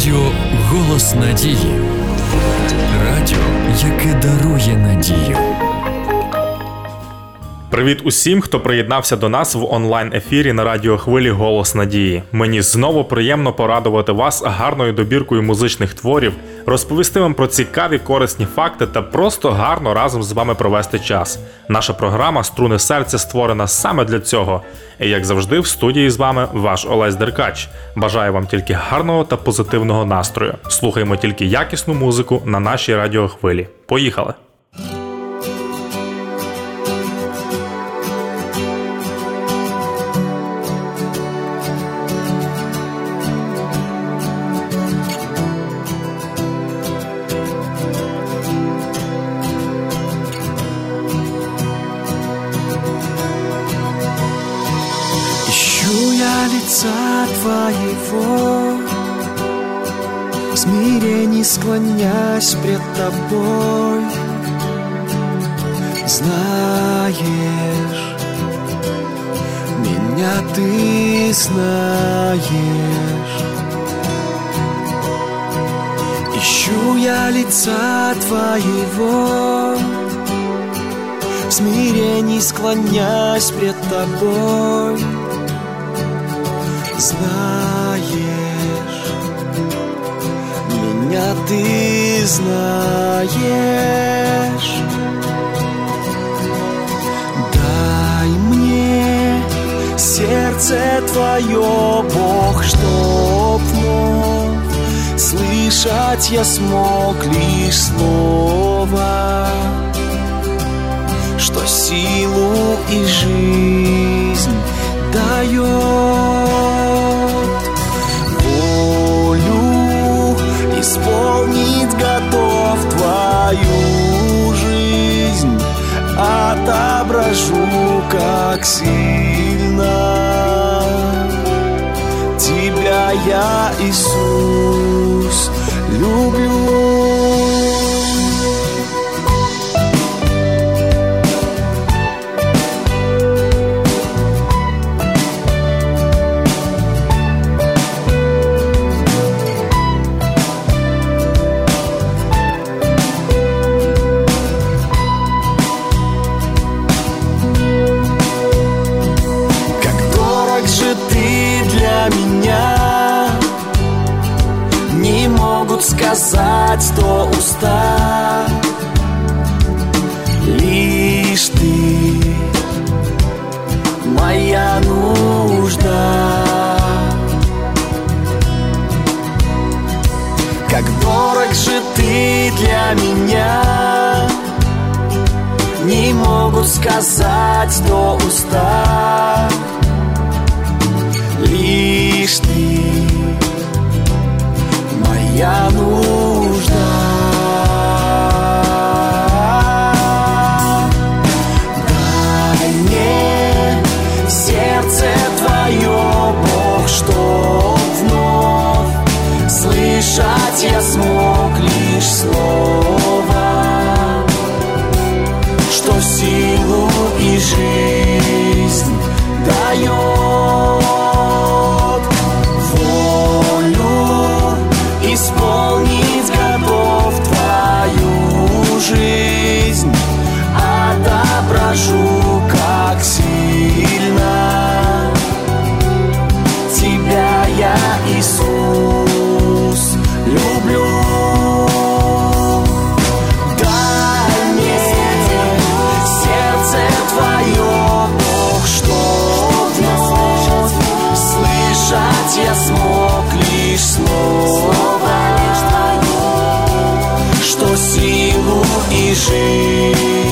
Радіо Голос Надії. Радіо, яке дарує надію. Привіт усім, хто приєднався до нас в онлайн-ефірі на радіохвилі Голос Надії. Мені знову приємно порадувати вас гарною добіркою музичних творів, розповісти вам про цікаві корисні факти та просто гарно разом з вами провести час. Наша програма Струни серця створена саме для цього. І як завжди, в студії з вами ваш Олесь Деркач. Бажаю вам тільки гарного та позитивного настрою. Слухаємо тільки якісну музику на нашій радіохвилі. Поїхали! Твоего, в смирении склонясь пред Тобой. Знаешь, меня Ты знаешь. Ищу я лица Твоего, в смирении склонясь пред Тобой. Знаешь, меня Ты знаешь. Дай мне сердце Твое, Бог, чтоб вновь слышать я смог лишь слово что силу и жизнь дает исполнить готов твою жизнь. Отображу как сильно тебя я Иисус люблю могут сказать до уста Лишь ты моя нужда я смог лишь слово, что силу и жизнь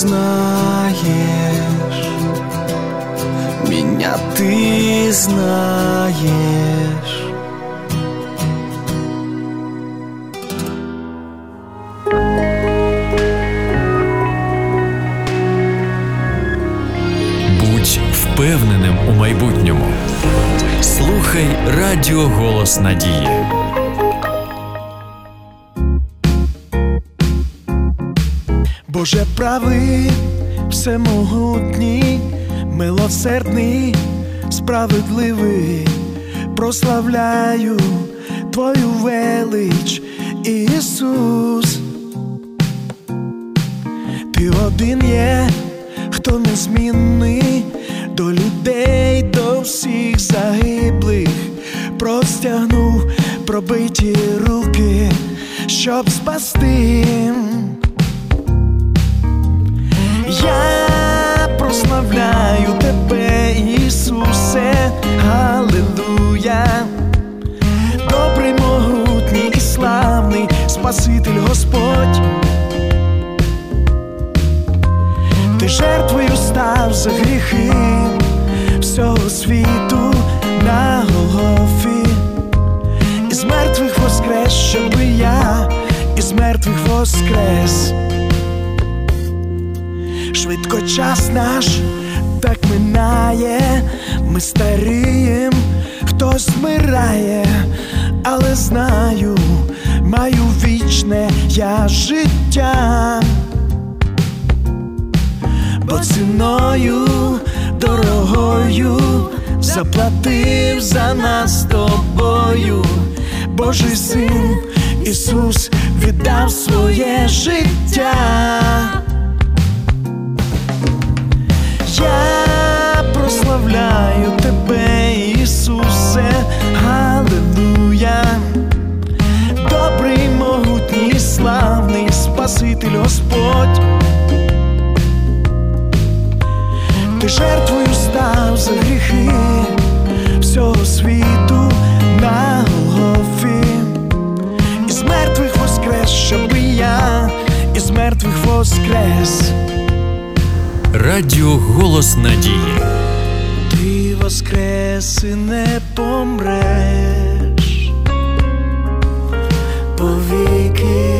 Знаешь, меня Ты знаешь Будь впевненим у майбутньому. Слухай Радіо Голос Надії. Боже правий, всемогутній, милосердний, справедливий, прославляю Твою велич, Ісус. Ти один є, хто незмінний до людей, до всіх загиблих, простягнув пробиті руки, щоб спасти. Я прославляю тебе, час наш так минає, ми старієм, хтось вмирає, але знаю, маю вічне я життя, бо ціною дорогою заплатив за нас тобою, Божий син Ісус віддав своє життя. Прославляю тебе, Ісусе, Аллилуйя. Добрий, могутній, славний Спаситель Господь. Ти жертвою став за гріхи всього світу на Голгофі. Із мертвих воскрес, щоби я із мертвих воскрес. Радіо Голос Надії. Воскрес і не помреш повіки.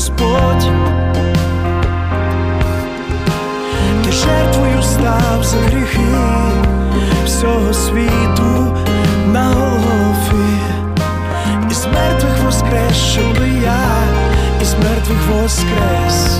Господь. Ти жертвою став за гріхи всього світу на Голгофі. з мертвих воскрес, щоби я із мертвих воскрес.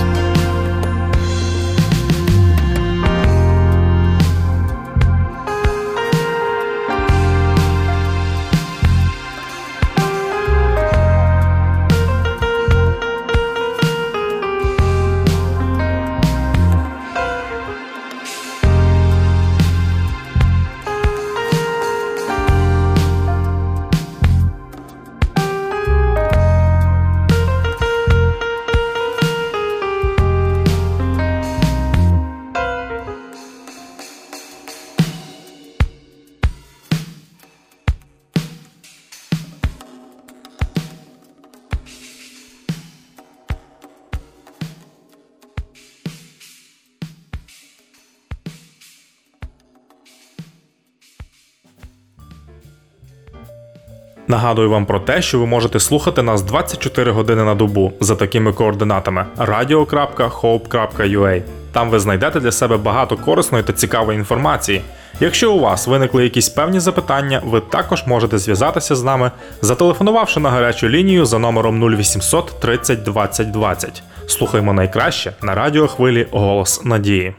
Нагадую вам про те, що ви можете слухати нас 24 години на добу за такими координатами radio.hope.ua. Там ви знайдете для себе багато корисної та цікавої інформації. Якщо у вас виникли якісь певні запитання, ви також можете зв'язатися з нами, зателефонувавши на гарячу лінію за номером 0800 30 20 20. Слухаймо найкраще на радіохвилі Голос Надії.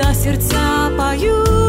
когда сердца поют.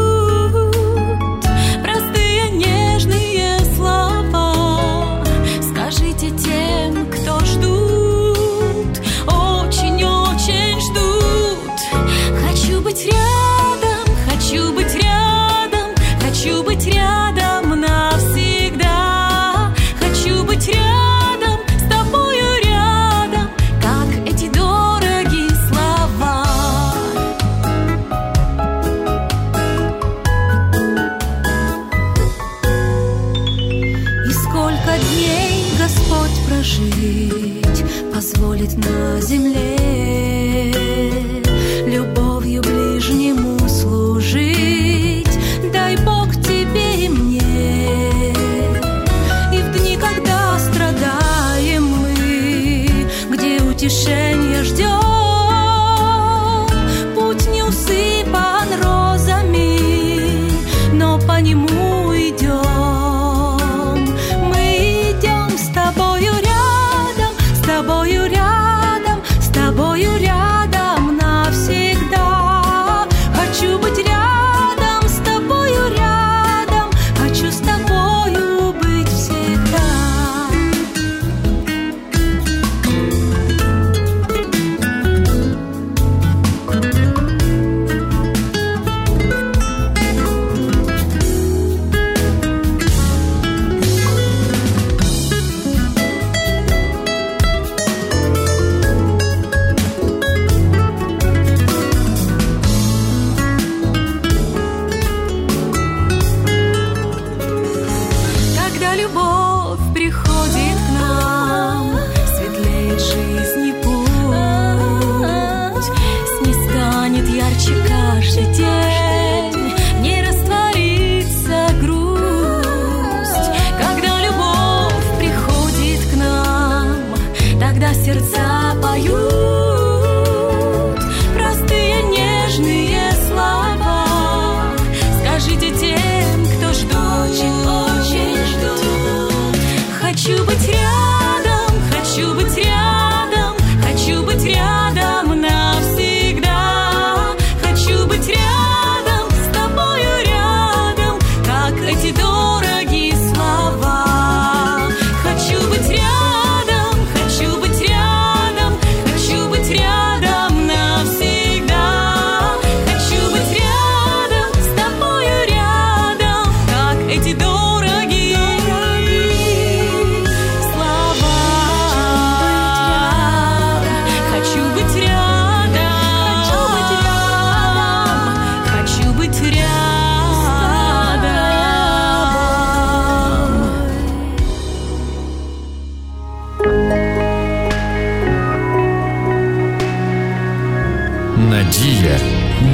Надія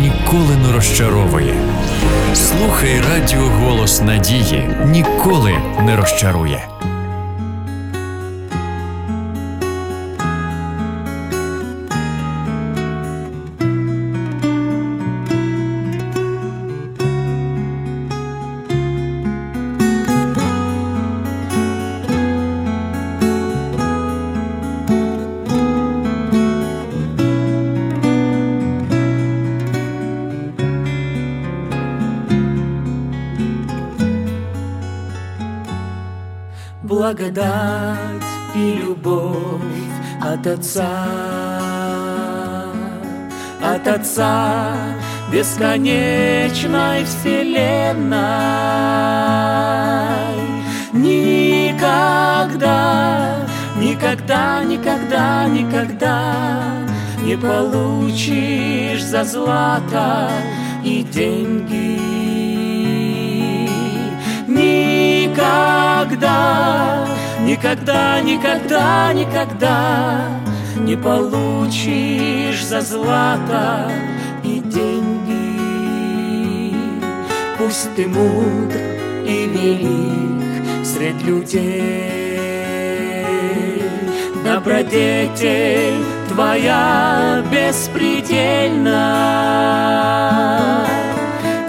ніколи не розчаровує. Слухай радіо голос Надії ніколи не розчарує. благодать и любовь от Отца, от Отца бесконечной вселенной. Никогда, никогда, никогда, никогда не получишь за злато и деньги. Никогда никогда, никогда, никогда не получишь за злато и деньги. Пусть ты мудр и велик средь людей, добродетель твоя беспредельна.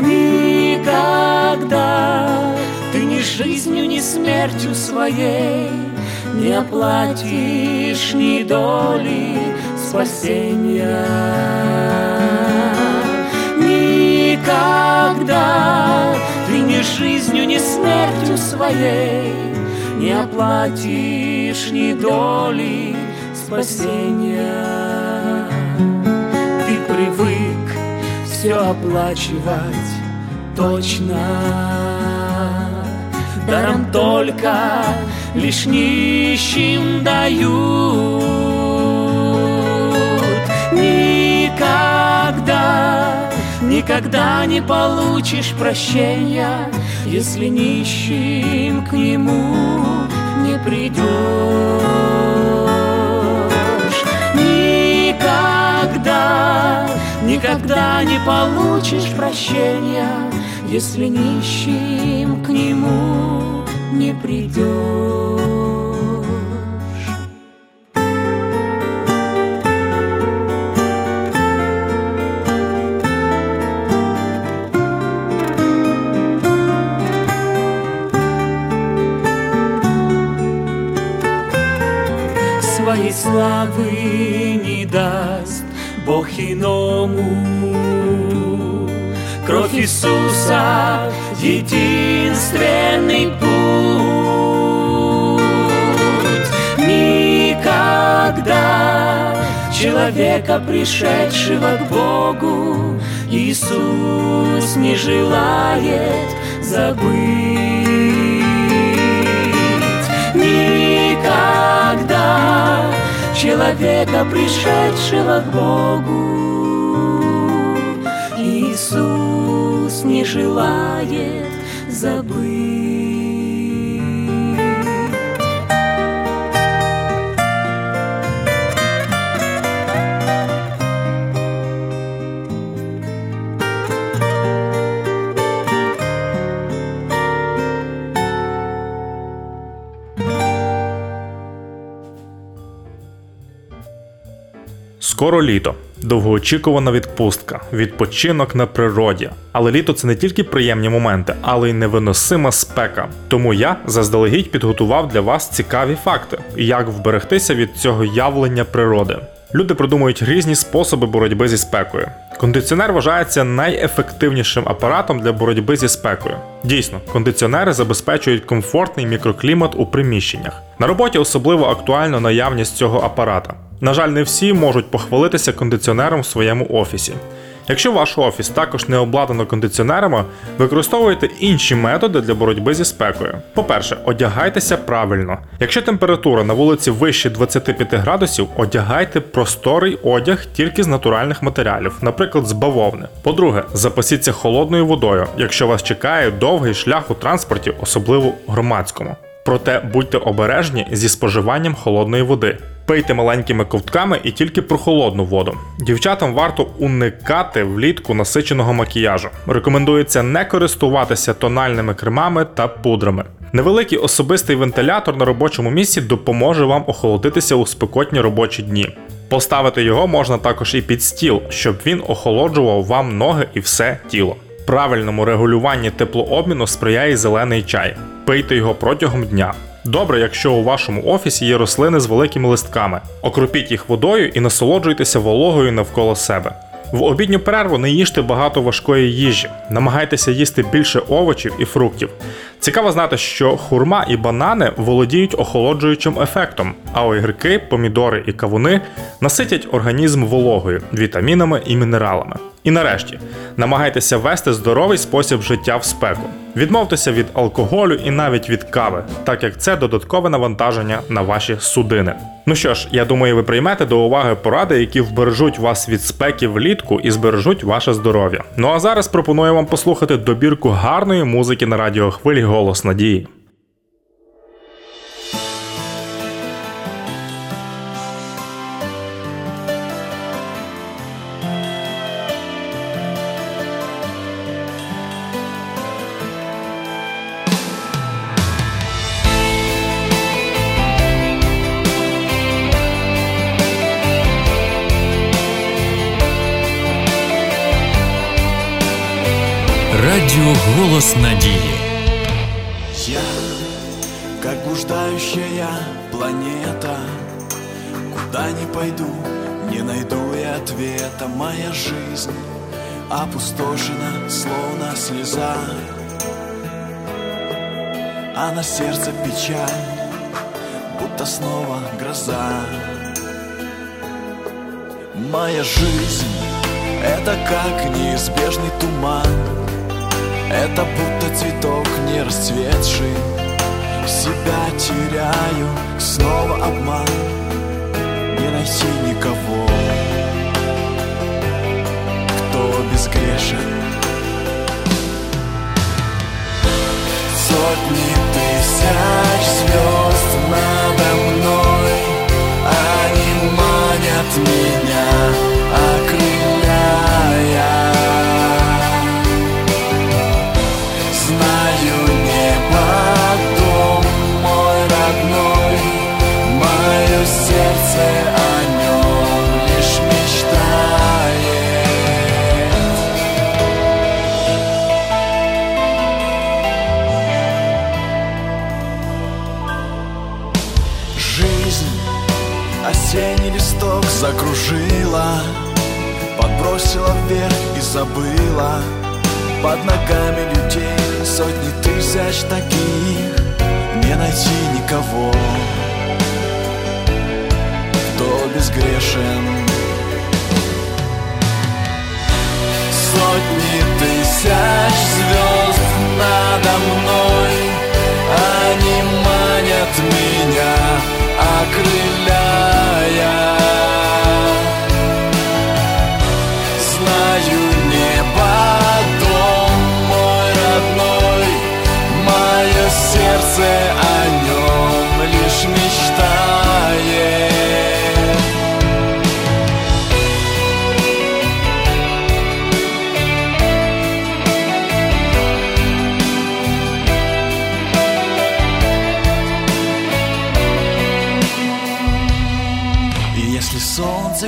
Никогда жизнью, ни смертью своей не оплатишь ни доли спасения. Никогда ты ни жизнью, ни смертью своей не оплатишь ни доли спасения. Ты привык все оплачивать точно, даром только лишь нищим дают. Никогда, никогда не получишь прощения, если нищим к нему не придешь. Никогда, никогда не получишь прощения, если нищим к нему не придешь. Своей славы не даст Бог иному. Кровь Иисуса — единственный путь. Никогда человека, пришедшего к Богу, Иисус не желает забыть. Никогда человека, пришедшего к Богу, Иисус не желает забыть. Скоро літо. Довгоочікувана відпустка, відпочинок на природі. Але літо це не тільки приємні моменти, але й невиносима спека. Тому я заздалегідь підготував для вас цікаві факти, як вберегтися від цього явлення природи. Люди придумують різні способи боротьби зі спекою. Кондиціонер вважається найефективнішим апаратом для боротьби зі спекою. Дійсно, кондиціонери забезпечують комфортний мікроклімат у приміщеннях. На роботі особливо актуальна наявність цього апарата. На жаль, не всі можуть похвалитися кондиціонером в своєму офісі. Якщо ваш офіс також не обладнано кондиціонерами, використовуйте інші методи для боротьби зі спекою. По-перше, одягайтеся правильно. Якщо температура на вулиці вище 25 градусів, одягайте просторий одяг тільки з натуральних матеріалів, наприклад, з бавовни. По-друге, запасіться холодною водою, якщо вас чекає довгий шлях у транспорті, особливо громадському. Проте будьте обережні зі споживанням холодної води. Пийте маленькими ковтками і тільки про холодну воду. Дівчатам варто уникати влітку насиченого макіяжу. Рекомендується не користуватися тональними кремами та пудрами. Невеликий особистий вентилятор на робочому місці допоможе вам охолодитися у спекотні робочі дні. Поставити його можна також і під стіл, щоб він охолоджував вам ноги і все тіло. Правильному регулюванні теплообміну сприяє зелений чай. Пийте його протягом дня. Добре, якщо у вашому офісі є рослини з великими листками. Окропіть їх водою і насолоджуйтеся вологою навколо себе. В обідню перерву не їжте багато важкої їжі, намагайтеся їсти більше овочів і фруктів. Цікаво знати, що хурма і банани володіють охолоджуючим ефектом, а огірки, помідори і кавуни наситять організм вологою, вітамінами і мінералами. І нарешті намагайтеся вести здоровий спосіб життя в спеку. Відмовтеся від алкоголю і навіть від кави, так як це додаткове навантаження на ваші судини. Ну що ж, я думаю, ви приймете до уваги поради, які вбережуть вас від спеки влітку і збережуть ваше здоров'я. Ну а зараз пропоную вам послухати добірку гарної музики на радіохвилі Голос Надії. Радіо Голос Надії. Я, как блуждающая планета Куда ни пойду, не найду и ответа Моя жизнь опустошена, словно слеза А на сердце печаль, будто снова гроза Моя жизнь — это как неизбежный туман это будто цветок не расцветший. Себя теряю, снова обман. Не найти никого. Кто безгрешен? Сотни тысяч звезд надо мной. Они манят меня,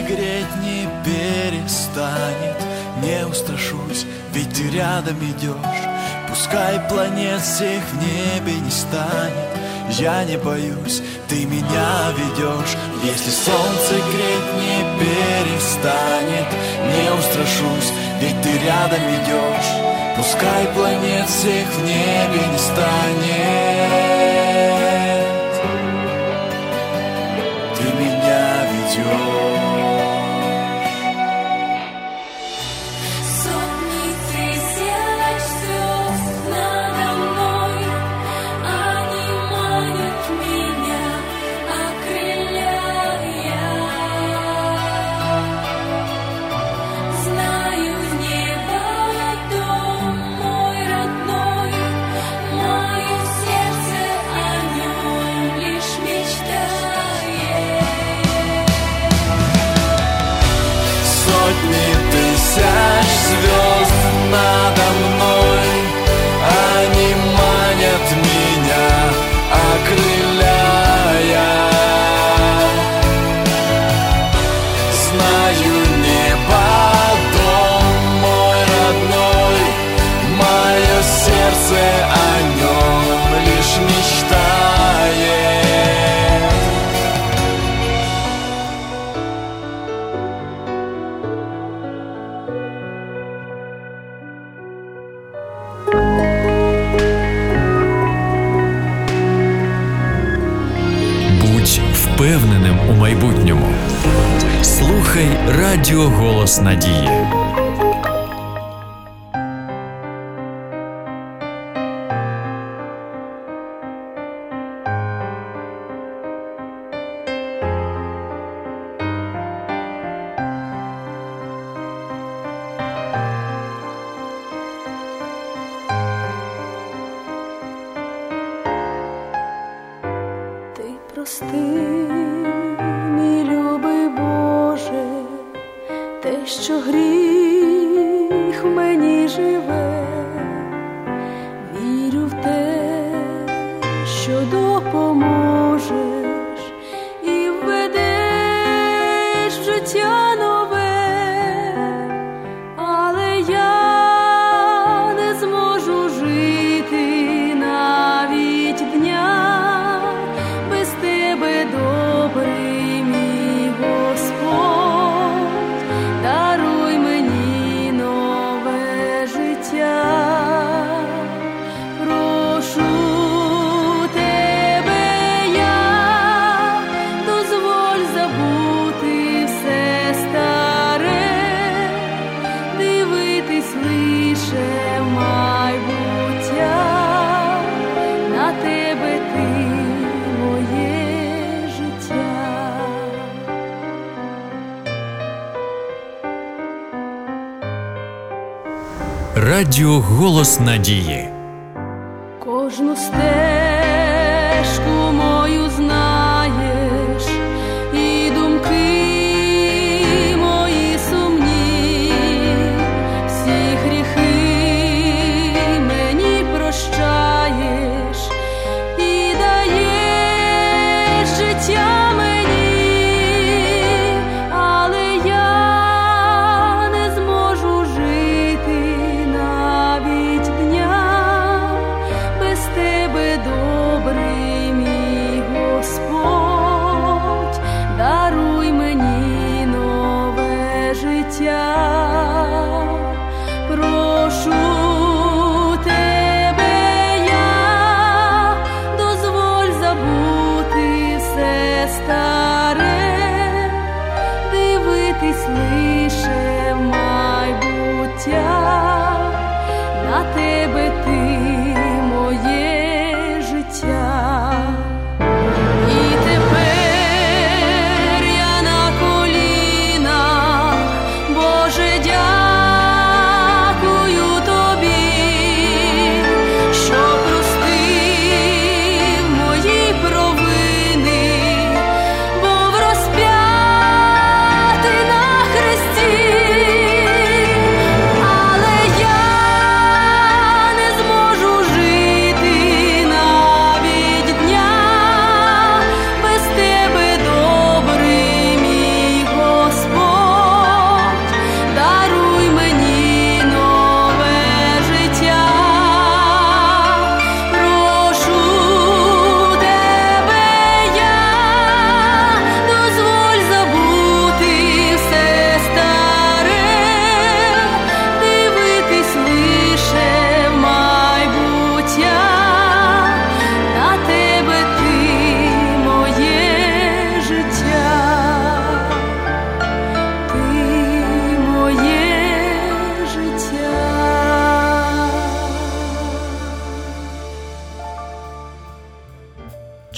солнце не перестанет. Не устрашусь, ведь ты рядом идешь. Пускай планет всех в небе не станет. Я не боюсь, ты меня ведешь. Если солнце греть не перестанет. Не устрашусь, ведь ты рядом идешь. Пускай планет всех в небе не станет Радіо Голос Надії. Радіо Голос Надії.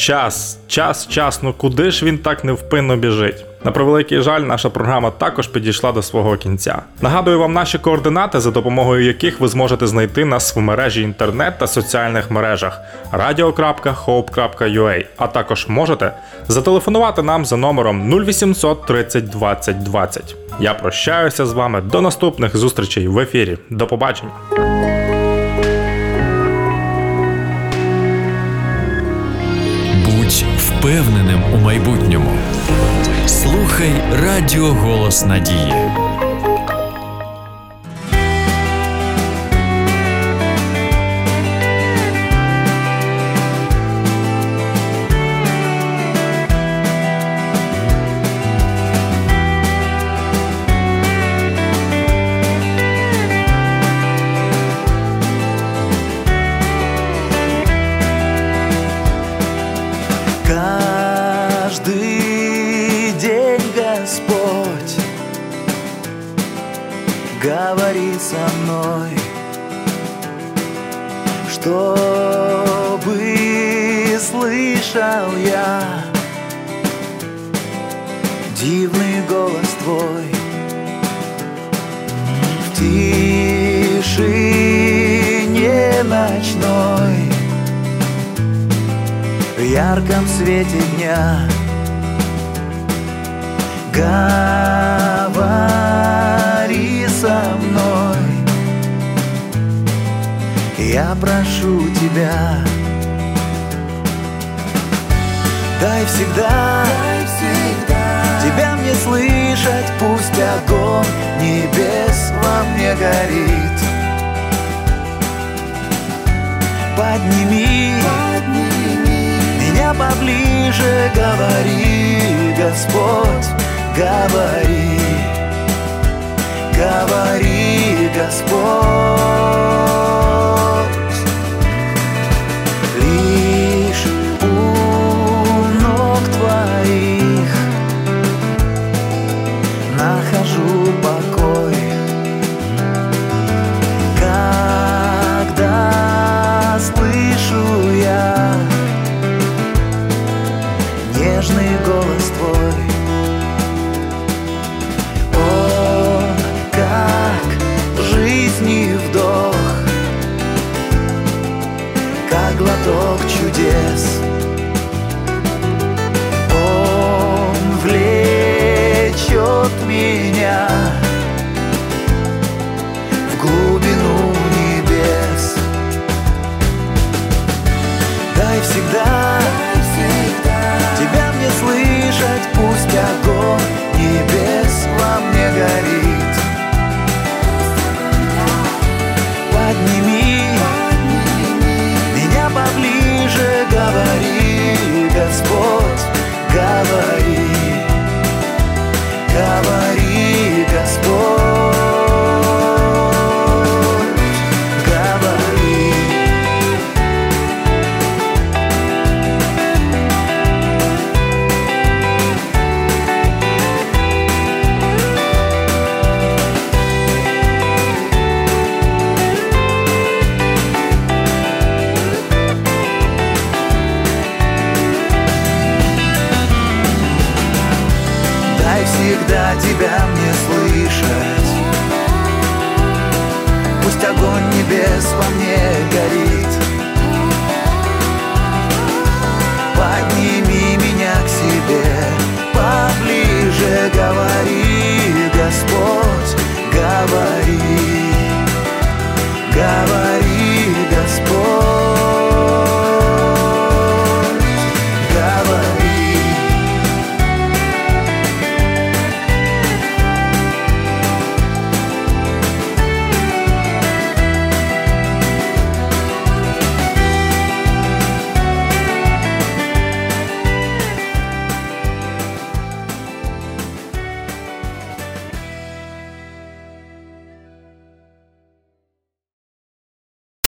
Час, час, час, ну куди ж він так невпинно біжить? На превеликий жаль, наша програма також підійшла до свого кінця. Нагадую вам наші координати, за допомогою яких ви зможете знайти нас в мережі інтернет та соціальних мережах radio.hope.ua, а також можете зателефонувати нам за номером 0800 30 20 20. Я прощаюся з вами до наступних зустрічей в ефірі. До побачення. будь впевненим у майбутньому. Слухай Радіо Голос Надії. Ярком свете дня. Говори со мной. Я прошу тебя. Дай всегда, Тебя мне слышать Пусть огонь небес во мне горит. Подними, меня поближе Говори, Господь, говори Говори, Господь голос твой Всегда тебя мне слышать. Пусть огонь небес во мне горит